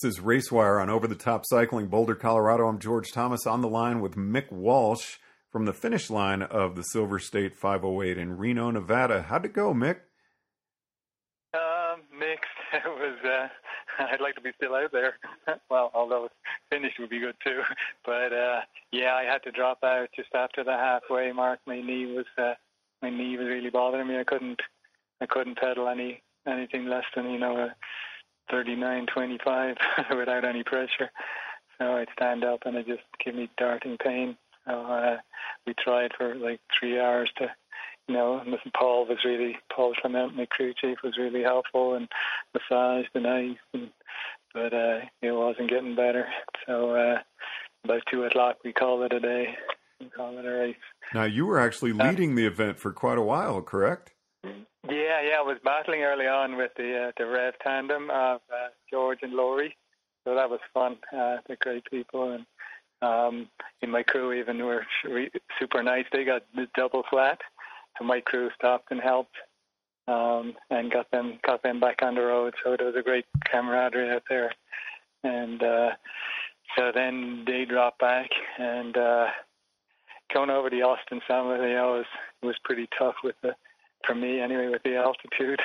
This is Racewire on Over the Top Cycling, Boulder, Colorado. I'm George Thomas on the line with Mick Walsh from the finish line of the Silver State 508 in Reno, Nevada. How'd it go, Mick? Um, mixed. It was. Uh, I'd like to be still out there. well, although finished would be good too. But uh, yeah, I had to drop out just after the halfway mark. My knee was. Uh, my knee was really bothering me. I couldn't. I couldn't pedal any anything less than you know a 39, 25 without any pressure. So I'd stand up and it just give me darting pain. So uh, we tried for like three hours to you know, listen, Paul was really, Paul Clement, my crew chief, was really helpful and massaged the ice, and, but uh, it wasn't getting better. So uh, about two o'clock, we called it a day. We called it a race. Now, you were actually leading the event for quite a while, correct? Yeah, yeah, I was battling early on with the uh, the Rev tandem of uh, George and Laurie, so that was fun. Uh, they're great people, and um, in my crew even were super nice. They got the double flat, so my crew stopped and helped um, and got them got them back on the road. So there was a great camaraderie out there, and uh, so then they dropped back and uh, going over the Austin. You know, was was pretty tough with the for me anyway with the altitude.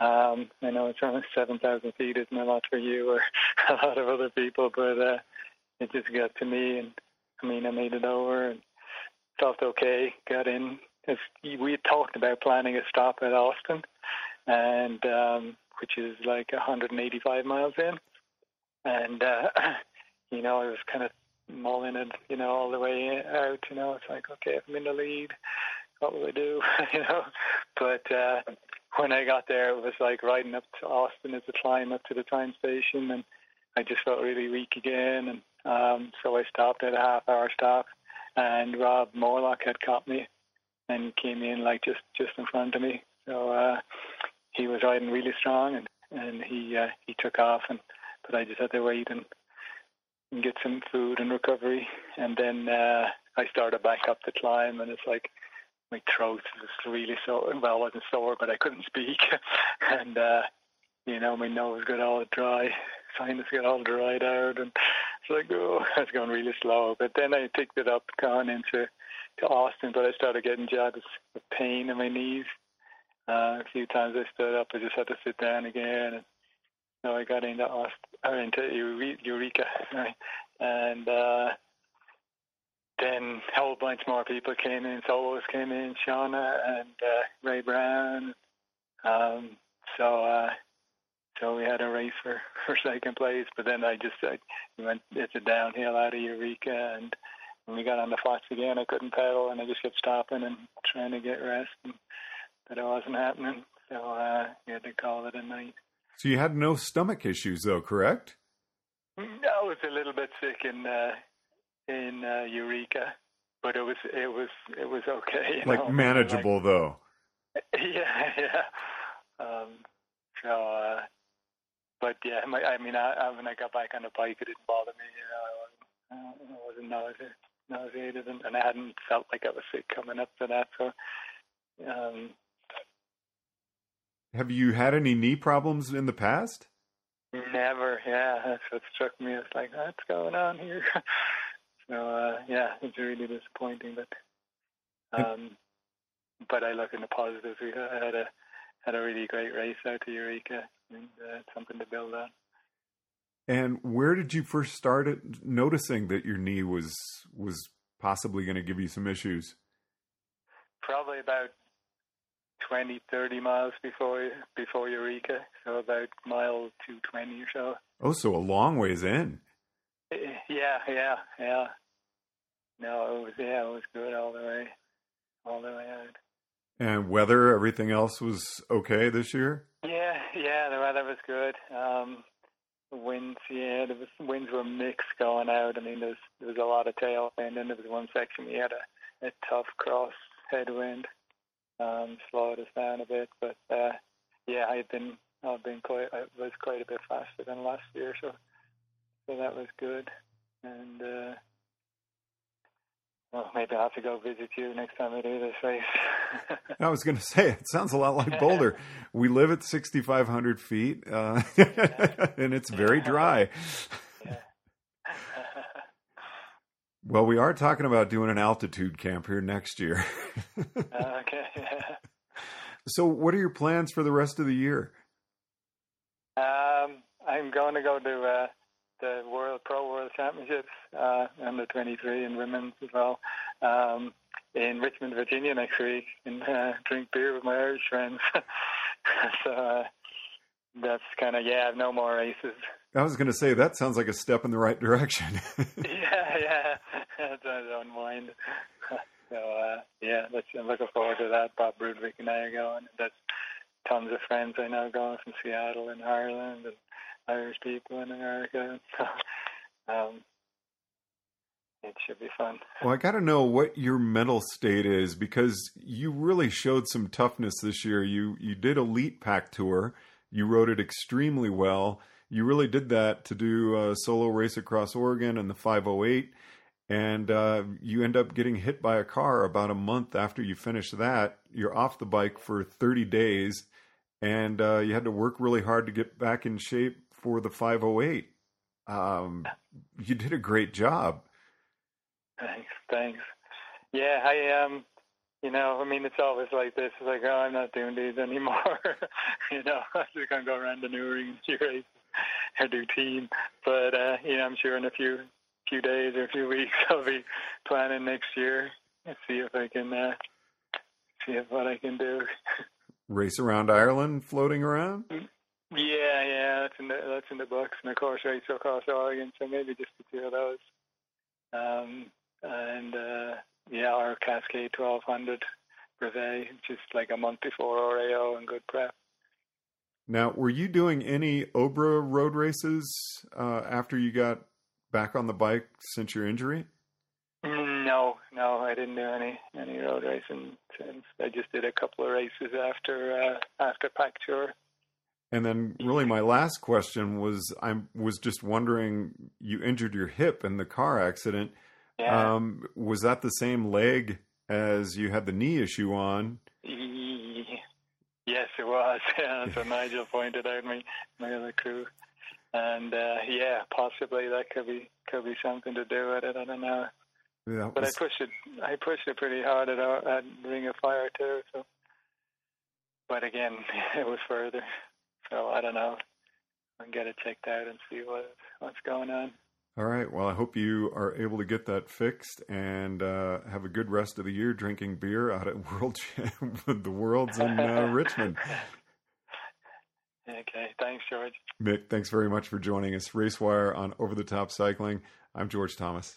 Um, I know it's only seven thousand feet isn't a lot for you or a lot of other people, but uh, it just got to me, and I mean I made it over and felt okay. Got in. We had talked about planning a stop at Austin, and um, which is like 185 miles in, and uh, you know I was kind of mulling it, you know, all the way out. You know, it's like okay, I'm in the lead, what will I do? you know, but uh, when I got there, it was like riding up to Austin as a climb up to the time station, and I just felt really weak again, and um, so I stopped at a half-hour stop, and Rob Morlock had caught me and came in like just just in front of me. So uh, he was riding really strong, and and he uh, he took off, and but I just had to wait and, and get some food and recovery, and then uh, I started back up the climb, and it's like my throat was really sore. Well, it wasn't sore, but I couldn't speak, and uh, you know my nose got all dry, sinus got all dried out, and it's like oh, I was going really slow. But then I picked it up, going into to Austin, but I started getting jabs of pain in my knees. Uh, a few times I stood up, I just had to sit down again. And so I got into Austin, or into Eureka, right? and uh, then a whole bunch more people came in. Solos came in, Shauna and uh, Ray Brown. Um, so uh, so we had a race for, for second place, but then I just I went it's a downhill out of Eureka, and when we got on the flats again, I couldn't pedal, and I just kept stopping and trying to get rest, and, but it wasn't happening. So uh, we had to call it a night. So you had no stomach issues, though, correct? I was a little bit sick in uh, in uh, Eureka, but it was it was it was okay. like know? manageable, like, though. Yeah, yeah. Um, so, uh, but yeah, my, I mean, I, I, when I got back on the bike, it didn't bother me. You know, I wasn't, I wasn't nauseous, nauseated, and, and I hadn't felt like I was sick coming up to that. So, um, have you had any knee problems in the past? Never. Yeah, that's what struck me. It's like, what's going on here? so uh, yeah, it's really disappointing. But um, but I look in the positives. We had a had a really great race out to Eureka and uh, something to build on. And where did you first start noticing that your knee was was possibly going to give you some issues? Probably about 20, 30 miles before before Eureka, so about mile 220 or so. Oh, so a long ways in. Yeah, yeah, yeah. No, it was yeah, it was good all the way, all the way out. And weather, everything else was okay this year. Yeah, yeah, the weather was good. Um, the winds, yeah, the winds were mixed going out. I mean, there was there was a lot of tailwind, and there was one section we had a, a tough cross headwind, um, slowed us down a bit. But uh, yeah, I've been I've been quite I was quite a bit faster than last year, so so that was good. And uh, well, maybe I'll have to go visit you next time I do this race. I was going to say, it sounds a lot like Boulder. we live at 6,500 feet, uh, and it's very dry. well, we are talking about doing an altitude camp here next year. okay. so, what are your plans for the rest of the year? Um, I'm going to go to uh, the World Pro World Championships uh, under 23 and women's as well um, in Richmond, Virginia next week, and uh, drink beer with my Irish friends. so uh, that's kind of yeah. No more races. I was going to say that sounds like a step in the right direction. yeah, yeah, that's on mind. so uh, yeah, that's, I'm looking forward to that. Bob Brudvik and I are going. That's tons of friends I know going from Seattle and Ireland and Irish people in America. Um, it should be fun. Well, I got to know what your mental state is because you really showed some toughness this year. You you did elite PAC Tour. You rode it extremely well. You really did that to do a solo race across Oregon and the 508 and uh, you end up getting hit by a car about a month after you finish that. You're off the bike for 30 days, and uh, you had to work really hard to get back in shape for the 508. Um, you did a great job. Thanks, thanks. Yeah, I um, you know, I mean, it's always like this. It's like, oh, I'm not doing these anymore. you know, I'm just gonna go around the Newring and do race or do team. But uh, you know, I'm sure in a few few days or a few weeks, I'll be planning next year and see if I can uh, see if what I can do. Race around Ireland, floating around. Yeah, yeah, that's in the that's in the books, and of course, race across Oregon. So maybe just the two of those. Um, and uh, yeah, our Cascade 1200 brevet, just like a month before RAO and good prep. Now, were you doing any OBRA road races uh, after you got back on the bike since your injury? No, no, I didn't do any any road racing since. I just did a couple of races after uh, after PAC Tour. And then, really, my last question was: I was just wondering, you injured your hip in the car accident. Yeah. Um, was that the same leg as you had the knee issue on? Yes, it was. So Nigel pointed out my my other crew, and uh, yeah, possibly that could be could be something to do with it. I don't know. Yeah, but was... I pushed it. I pushed it pretty hard at, at Ring of Fire too. So, but again, it was further. So I don't know. I'll get it checked out and see what what's going on. All right. Well, I hope you are able to get that fixed and uh, have a good rest of the year drinking beer out at World the Worlds in uh, Richmond. Okay. Thanks, George. Mick, thanks very much for joining us. Racewire on Over the Top Cycling. I'm George Thomas.